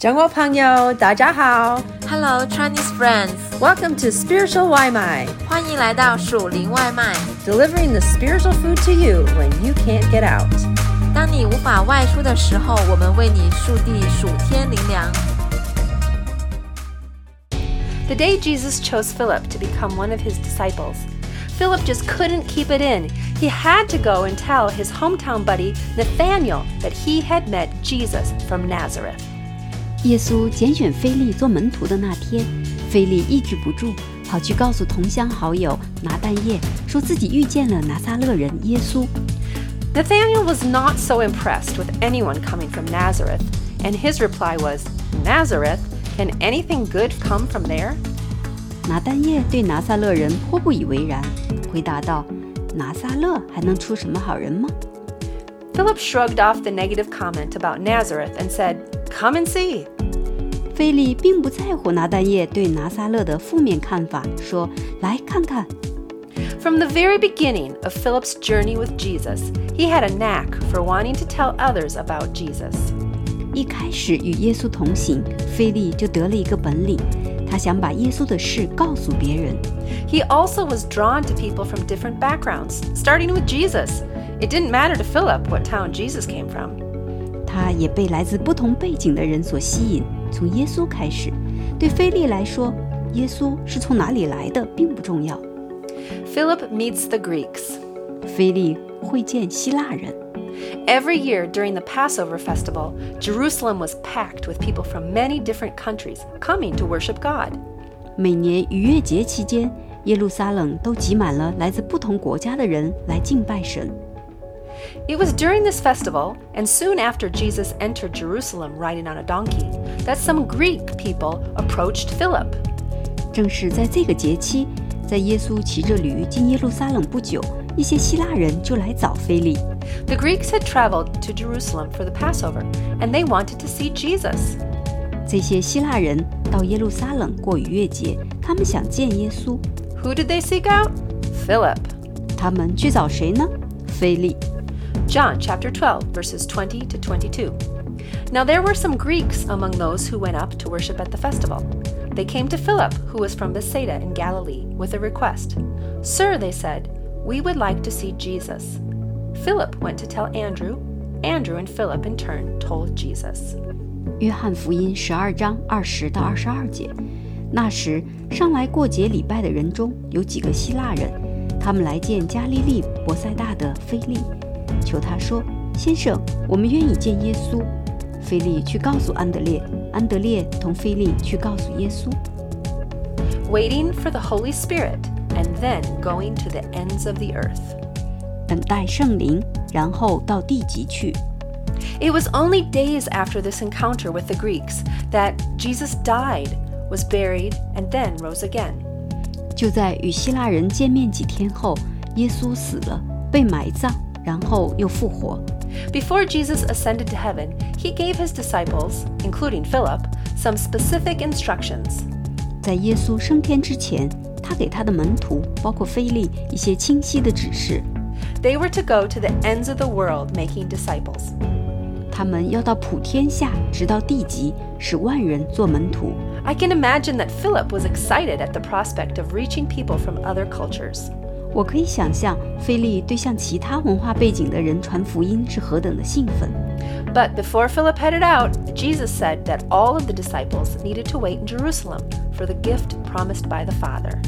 中国朋友，大家好！Hello, Chinese friends. Welcome to Spiritual 外卖。欢迎来到属灵外卖，Delivering the spiritual food to you when you can't get out. the day Jesus chose Philip to become one of his disciples, Philip just couldn't keep it in. He had to go and tell his hometown buddy Nathanael that he had met Jesus from Nazareth. 耶稣拣选菲利做门徒的那天，菲利抑制不住，跑去告诉同乡好友拿但业，说自己遇见了拿撒勒人耶稣。 Nathanael was not so impressed with anyone coming from Nazareth, and his reply was, Nazareth? Can anything good come from there? 拿但业对拿撒勒人颇不以为然，回答道：“拿撒勒还能出什么好人吗？” Philip shrugged off the negative comment about Nazareth and said, Come and see. 菲利并不在乎拿但业对拿撒勒的负面看法，说：“来看看。” From the very beginning of Philip's journey with Jesus, he had a knack for wanting to tell others about Jesus. 一开始与耶稣同行，菲利就得了一个本领，他想把耶稣的事告诉别人。 He also was drawn to people from different backgrounds, starting with Jesus. It didn't matter to Philip what town Jesus came from. 他也被来自不同背景的人所吸引，从耶稣开始。对菲利来说，耶稣是从哪里来的并不重要。 Philip meets the Greeks. 菲利会见希腊人。 Every year during the Passover festival, Jerusalem was packed with people from many different countries coming to worship God. 每年逾越节期间，耶路撒冷都挤满了来自不同国家的人来敬拜神。 It was during this festival, and soon after Jesus entered Jerusalem riding on a donkey, that some Greek people approached Philip. 正是在这个节期，在耶稣骑着驴进耶路撒冷不久，一些希腊人就来找菲利。 The Greeks had traveled to Jerusalem for the Passover, and they wanted to see Jesus. 这些希腊人到耶路撒冷过逾越节，他们想见耶稣。 Who did they seek out? Philip. 他们去找谁呢？菲利。 John chapter 12, verses 20 to 22. Now there were some Greeks among those who went up to worship at the festival. They came to Philip, who was from Bethsaida in Galilee, with a request. Sir, they said, we would like to see Jesus. Philip went to tell Andrew. Andrew and Philip in turn told Jesus. 约翰福音十二章二十到二十二节，那时上来过节礼拜的人中有几个希腊人，他们来见加利利伯赛大的菲利， 求他说：“先生，我们愿意见耶稣。”菲利去告诉安德烈，安德烈同菲利去告诉耶稣。 Waiting for the Holy Spirit and then going to the ends of the earth. 等待圣灵，然后到地极去。 It was only days after this encounter with the Greeks that Jesus died, was buried, and then rose again. 就在与希腊人见面几天后，耶稣死了，被埋葬， 然后又复活。 Before Jesus ascended to heaven, he gave his disciples, including Philip, some specific instructions. 在耶稣升天之前，他给他的门徒，包括菲利，一些清晰的指示。 They were to go to the ends of the world making disciples. 他们要到普天下，直到地极，使万人做门徒。 I can imagine that Philip was excited at the prospect of reaching people from other cultures. 我可以想象，菲利对向其他文化背景的人传福音是何等的兴奋。 But before Philip headed out, Jesus said that all of the disciples needed to wait in Jerusalem for the gift promised by the Father.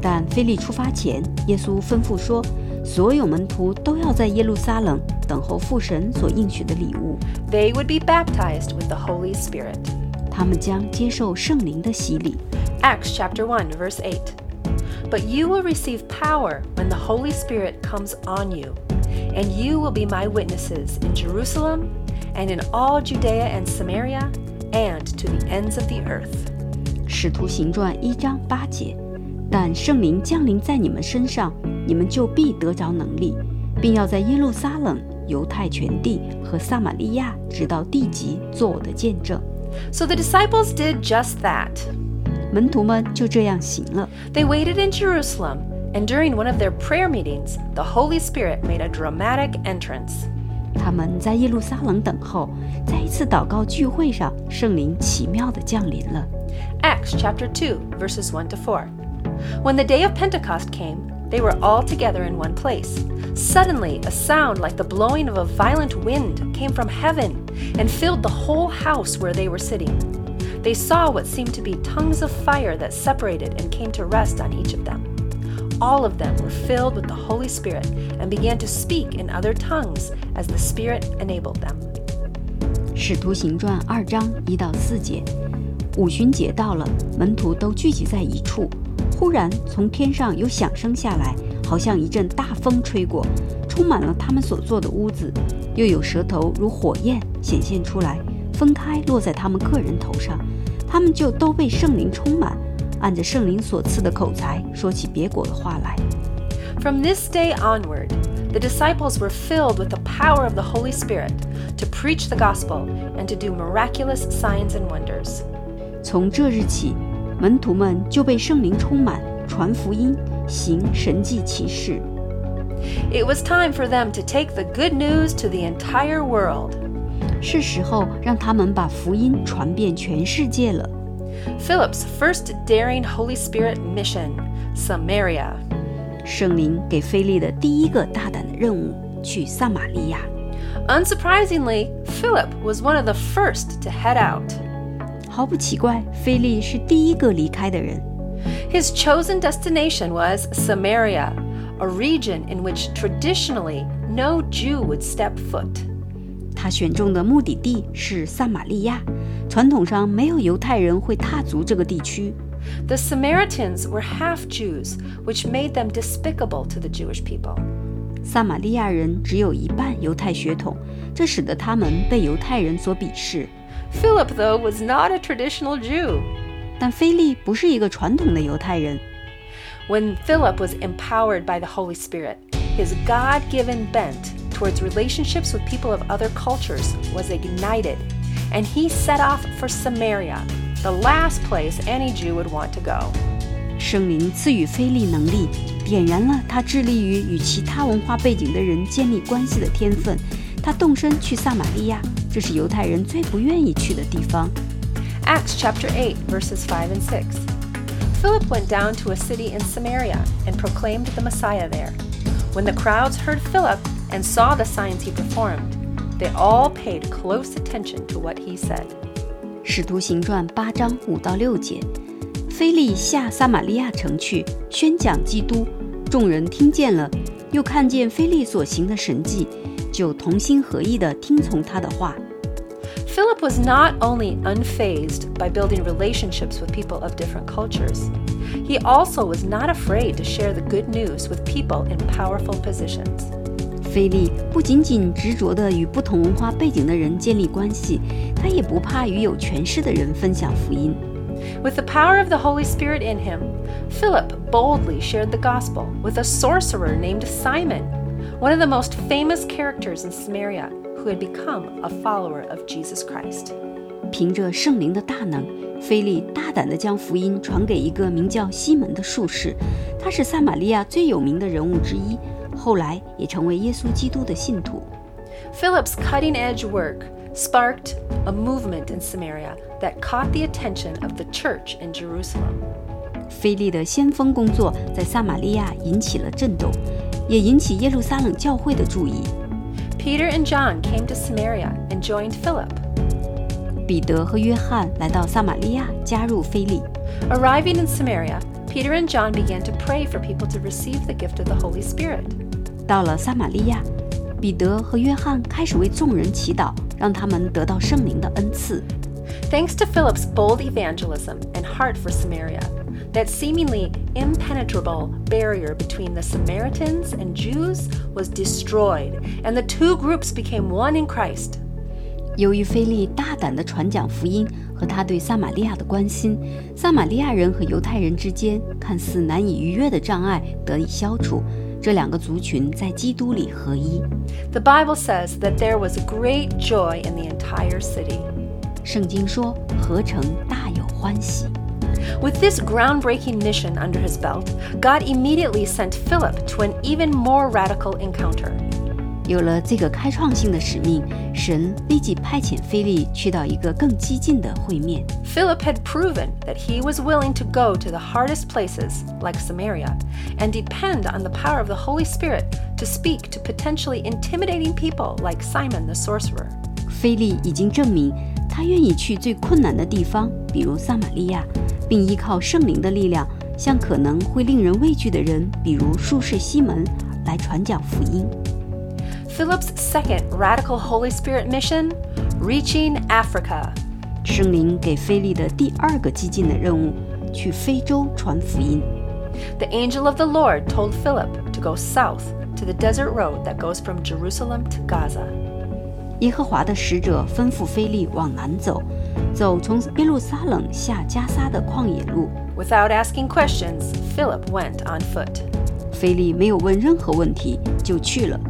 但菲利出发前，耶稣吩咐说，所有门徒都要在耶路撒冷等候父神所应许的礼物， They would be baptized with the Holy Spirit. 他们将接受圣灵的洗礼。 Acts chapter 1 verse 8. But you will receive power when the Holy Spirit comes on you, and you will be my witnesses in Jerusalem and in all Judea and Samaria and to the ends of the earth. 使徒行传一章八节，但圣灵降临在你们身上，你们就必得着能力，并要在耶路撒冷、犹太全地和撒玛利亚，直到地极，做我的见证。 So the disciples did just that. 门徒们就这样行了。 They waited in Jerusalem, and during one of their prayer meetings, the Holy Spirit made a dramatic entrance. 他们在耶路撒冷等候，在一次祷告聚会上，圣灵奇妙地降临了。 Acts chapter 2, verses 1 to 4. When the day of Pentecost came, they were all together in one place. Suddenly, a sound like the blowing of a violent wind came from heaven and filled the whole house where they were sitting. They saw what seemed to be tongues of fire that separated and came to rest on each of them. All of them were filled with the Holy Spirit and began to speak in other tongues as the Spirit enabled them. 使徒行传二章一到四节，五旬节到了，门徒都聚集在一处。忽然从天上有响声下来，好像一阵大风吹过，充满了他们所坐的屋子。又有舌头如火焰显现出来，分开落在他们个人头上， 他们就都被圣灵充满，按着圣灵所赐的口才说起别国的话来。 From this day onward, the disciples were filled with the power of the Holy Spirit to preach the gospel and to do miraculous signs and wonders. 从这日起，门徒们就被圣灵充满，传福音，行神迹奇事。 It was time for them to take the good news to the entire world. 是时候让他们把福音传遍全世界了。 Philip's first daring Holy Spirit mission, Samaria. 圣灵给菲利的第一个大胆的任务，去撒玛利亚。 Unsurprisingly, Philip was one of the first to head out. 毫不奇怪，菲利是第一个离开的人。 His chosen destination was Samaria, a region in which traditionally no Jew would step foot. 他选中的目的地是撒玛利亚，传统上没有犹太人会踏足这个地区。 The Samaritans were half Jews, which made them despicable to the Jewish people. 撒玛利亚人只有一半犹太血统，这使得他们被犹太人所鄙视。 Philip, though, was not a traditional Jew. 但菲利不是一个传统的犹太人。 When Philip was empowered by the Holy Spirit, his God given bent towards relationships with people of other cultures was ignited, and he set off for Samaria, the last place any Jew would want to go. 圣灵赐予菲利能力，点燃了他致力于与其他文化背景的人建立关系的天分。他动身去撒玛利亚，这是犹太人最不愿意去的地方。 Acts chapter 8, verses 5 and 6. Philip went down to a city in Samaria and proclaimed the Messiah there. When the crowds heard Philip and saw the signs he performed, they all paid close attention to what he said. 使徒行传八章五到六节，菲利下撒玛利亚城去宣讲基督，众人听见了，又看见菲利所行的神迹，就同心合意地听从他的话。 Philip was not only unfazed by building relationships with people of different cultures, he also was not afraid to share the good news with people in powerful positions. 菲利不仅仅执着地与不同文化背景的人建立关系，他也不怕与有权势的人分享福音。 With the power of the Holy Spirit in him, Philip boldly shared the gospel with a sorcerer named Simon, one of the most famous characters in Samaria who had become a follower of Jesus Christ. 凭着圣灵的大能，菲利大胆地将福音传给一个名叫西门的术士，他是撒玛利亚最有名的人物之一， 后来也成为耶稣基督的信徒。 Philip's cutting edge work sparked a movement in Samaria that caught the attention of the church in Jerusalem. 菲利的先锋工作在撒玛利亚引起了震动，也引起耶路撒冷教会的注意。 Peter and John came to Samaria and joined Philip. 彼得和约翰来到撒玛利亚，加入菲利。 Arriving in Samaria, Peter and John began to pray for people to receive the gift of the Holy Spirit. 到了撒玛利亚，彼得和约翰开始为众人祈祷，让他们得到圣灵的恩赐。 Thanks to Philip's bold evangelism and heart for Samaria, that seemingly impenetrable barrier between the Samaritans and Jews was destroyed, and the two groups became one in Christ. 由于菲利大胆地传讲福音和他对撒玛利亚的关心，撒玛利亚人和犹太人之间看似难以逾越的障碍得以消除， 这两个族群在基督里合一。 The Bible says that there was great joy in the entire city. 圣经说：“合成大有欢喜。” With this groundbreaking mission under his belt, God immediately sent Philip to an even more radical encounter. 有了这个开创性的使命，神立即派遣菲利去到一个更激进的会面。 Philip had proven that he was willing to go to the hardest places, like Samaria, and depend on the power of the Holy Spirit to speak to potentially intimidating people like Simon the sorcerer. 菲利已经证明，他愿意去最困难的地方，比如撒玛利亚，并依靠圣灵的力量，向可能会令人畏惧的人，比如术士西门，来传讲福音。 Philip's second radical Holy Spirit mission reaching Africa. 圣灵给菲利的第二个激进的任务，去非洲传福音。 The angel of the Lord told Philip to go south to the desert road that goes from Jerusalem to Gaza. 耶和华的使者吩咐菲利往南走，走从耶路撒冷下加沙的旷野路。 Without asking questions, Philip went on foot. 菲利没有问任何问题就去了。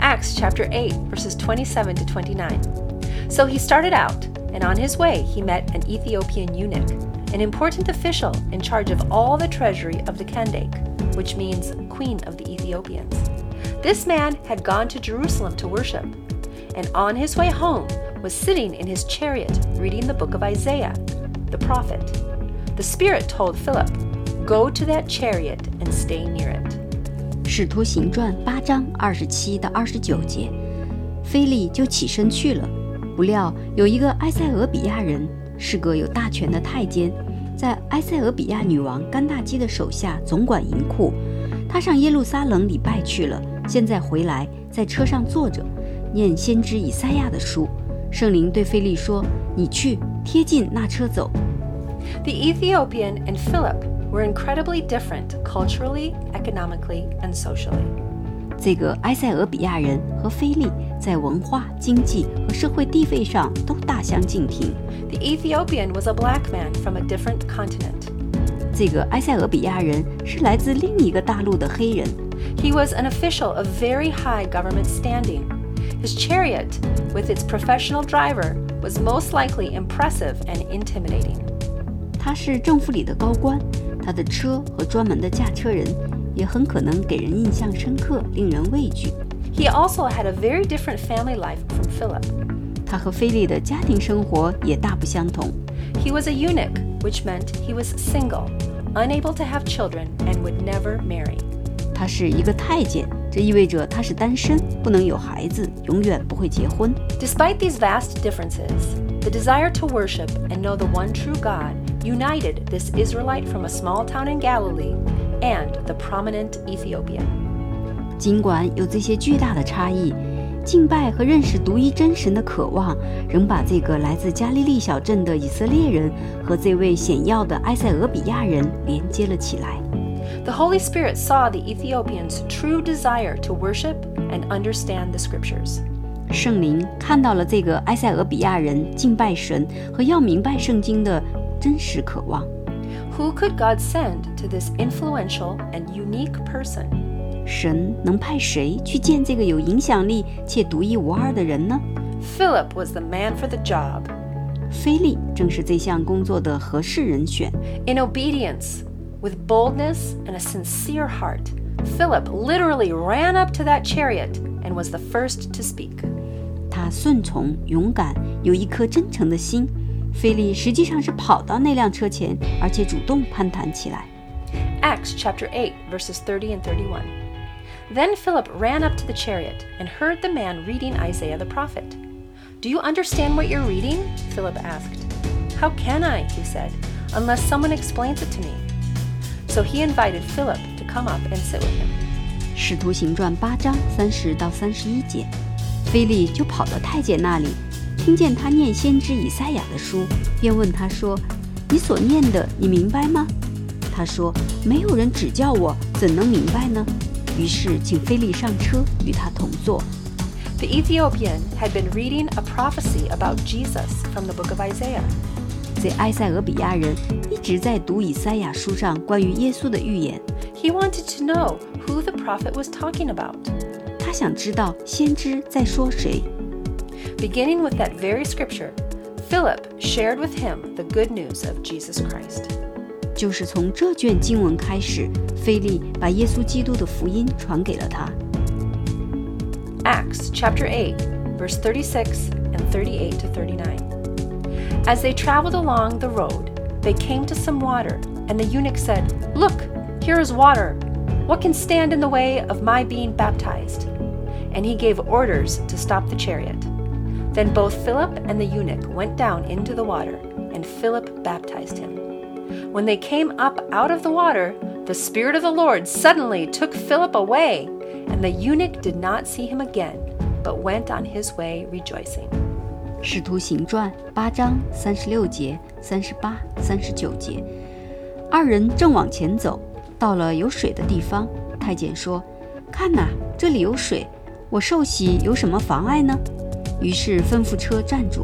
Acts chapter 8, verses 27 to 29. So he started out, and on his way he met an Ethiopian eunuch, an important official in charge of all the treasury of the Kandake, which means Queen of the Ethiopians. This man had gone to Jerusalem to worship, and on his way home was sitting in his chariot reading the book of Isaiah, the prophet. The Spirit told Philip, Go to that chariot and stay near it. 使徒行传八章二十七到二十九节，菲利就起身去了。不料有一个埃塞俄比亚人，是个有大权的太监，在埃塞俄比亚女王甘大基的手下总管银库。他上耶路撒冷礼拜去了，现在回来，在车上坐着，念先知以赛亚的书。圣灵对菲利说：“你去，贴近那车走。” The Ethiopian and Philip were incredibly different culturally, economically, and socially. 这个埃塞俄比亚人和菲利在文化、经济和社会地位上都大相径庭。 The Ethiopian was a black man from a different continent. 这个埃塞俄比亚人是来自另一个大陆的黑人， He was an official of very high government standing. His chariot, with its professional driver, was most likely impressive and intimidating. 他是政府里的高官， 他的车和专门的驾车人也很可能给人印象深刻，令人畏惧。 He also had a very different family life from Philip. 他和菲利的家庭生活也大不相同。 He was a eunuch, which meant he was single, unable to have children, and would never marry. 他是一个太监，这意味着他是单身，不能有孩子，永远不会结婚。 Despite these vast differences, the desire to worship and know the one true God united this Israelite from a small town in Galilee and the prominent Ethiopian. 尽管有这些巨大的差异，敬拜和认识独一真神的渴望，仍把这个来自加利利小镇的以色列人和这位显要的埃塞俄比亚人连接了起来。 The Holy Spirit saw the Ethiopian's true desire to worship and understand the scriptures. 圣灵看到了这个埃塞俄比亚人敬拜神和要明白圣经的 真实渴望。 Who could God send to this influential and unique person? 神能派谁去见这个有影响力且独一无二的人呢？ Philip was the man for the job. 菲利正是这项工作的合适人选。 In obedience, with boldness and a sincere heart, Philip literally ran up to that chariot and was the first to speak. 他顺从、勇敢，有一颗真诚的心。 菲利实际上是跑到那辆车前，而且主动攀谈起来。 Acts chapter 8, verses 30 and 31. Then Philip ran up to the chariot and heard the man reading Isaiah the prophet. Do you understand what you're reading? Philip asked. How can I, he said, unless someone explains it to me? So he invited Philip to come up and sit with him. 使徒行传八章三十到三十一节，菲利就跑到太监那里， 听见他念先知以赛亚的书，便问他说：“你所念的，你明白吗？”他说：“没有人指教我，怎能明白呢？”于是请菲利上车，与他同坐。The Ethiopian had been reading a prophecy about Jesus from the book of Isaiah. 这埃塞俄比亚人一直在读以赛亚书上关于耶稣的预言，He wanted to know who the prophet was talking about. 他想知道先知在说谁。Beginning with that very scripture, Philip shared with him the good news of Jesus Christ. 就是从这卷经文开始，菲利把耶稣基督的福音传给了他。 Acts chapter 8, verse 36 and 38 to 39. As they traveled along the road, they came to some water, and the eunuch said, Look, here is water. What can stand in the way of my being baptized? And he gave orders to stop the chariot. Then both Philip and the eunuch went down into the water, and Philip baptized him. When they came up out of the water, the Spirit of the Lord suddenly took Philip away, and the eunuch did not see him again, but went on his way rejoicing. 使徒行传八章三十六节、三十八、三十九节，二人正往前走，到了有水的地方。太监说：“看哪，这里有水，我受洗有什么妨碍呢？” 于是吩咐车站住。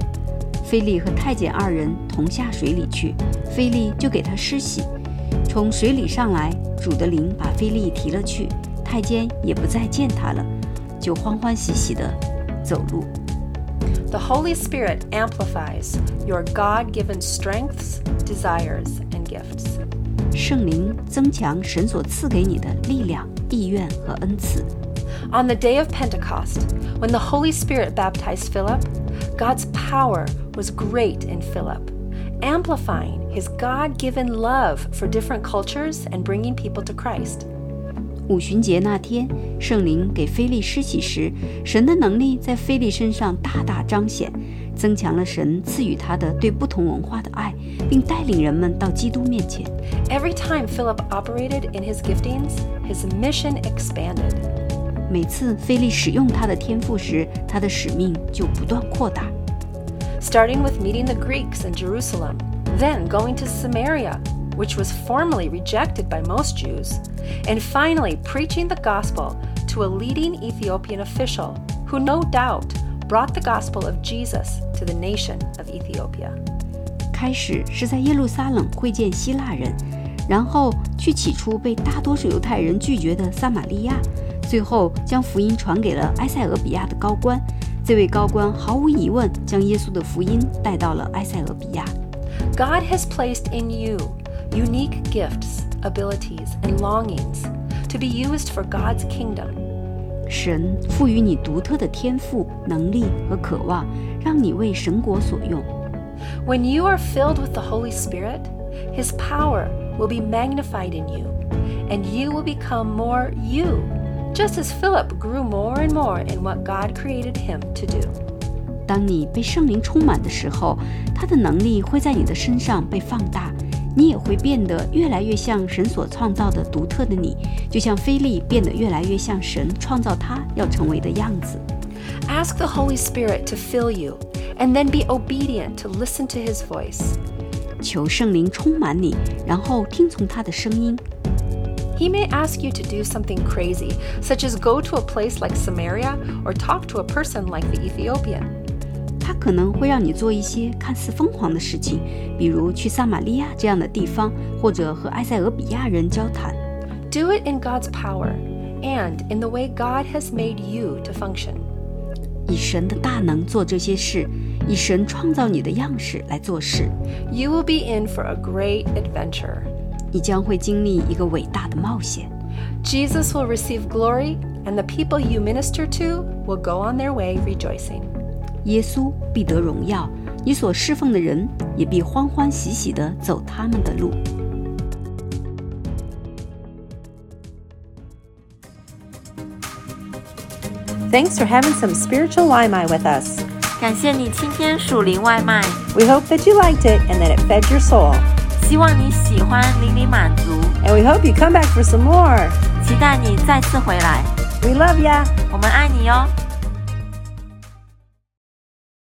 菲利和太监二人同下水里去，菲利就给他施洗。从水里上来，主的灵把菲利提了去，太监也不再见他了，就欢欢喜喜地走路。The Holy Spirit amplifies your God given strengths, desires, and gifts. 圣灵增强神所赐给你的力量、意愿和恩赐。On the day of Pentecost, when the Holy Spirit baptized Philip, God's power was great in Philip, amplifying his God given love for different cultures and bringing people to Christ. 五旬节那天，圣灵给菲利施洗时，神的能力在菲利身上大大彰显，增强了神赐予他的对不同文化的爱，并带领人们到基督面前。 Every time Philip operated in his giftings, his mission expanded. 每次菲利使用他的天赋时，他的使命就不断扩大。 starting with meeting the Greeks in Jerusalem, then going to Samaria, which was formerly rejected by most Jews, and finally preaching the gospel to a leading Ethiopian official who no doubt brought the gospel of Jesus to the nation of Ethiopia. 开始是在耶路撒冷会见希腊人，然后去起初被大多数犹太人拒绝的撒玛利亚， 最后将福音传给了埃塞俄比亚的高官。这位高官毫无疑问将耶稣的福音带到了埃塞俄比亚。 God has placed in you unique gifts, abilities, and longings to be used for God's kingdom. 神赋予你独特的天赋、能力和渴望，让你为神国所用。 When you are filled with the Holy Spirit, His power will be magnified in you, and you will become more you, just as Philip grew more and more in what God created him to do. 当你被圣灵充满的时候，他的能力会在你的身上被放大，你也会变得越来越像神所创造的独特的你，就像菲利变得越来越像神创造他要成为的样子。 Ask the Holy Spirit to fill you, and then be obedient to listen to His voice. 求圣灵充满你，然后听从他的声音。 He may ask you to do something crazy, such as go to a place like Samaria or talk to a person like the Ethiopian. 他可能会让你做一些看似疯狂的事情，比如去撒玛利亚这样的地方，或者和埃塞俄比亚人交谈。 Do it in God's power and in the way God has made you to function. 以神的大能做这些事，以神创造你的样式来做事， You will be in for a great adventure. 你将会经历一个伟大的冒险。 Jesus will receive glory, and the people you minister to will go on their way rejoicing. 耶稣必得荣耀，你所侍奉的人也必欢欢喜喜地走他们的路。 Thanks for having some spiritual Limai with us. 感谢你今天属灵外卖， We hope that you liked it and that it fed your soul. 希望你喜欢，淋漓满足，And we hope you come back for some more. 期待你再次回来，We love ya. 我们爱你哟。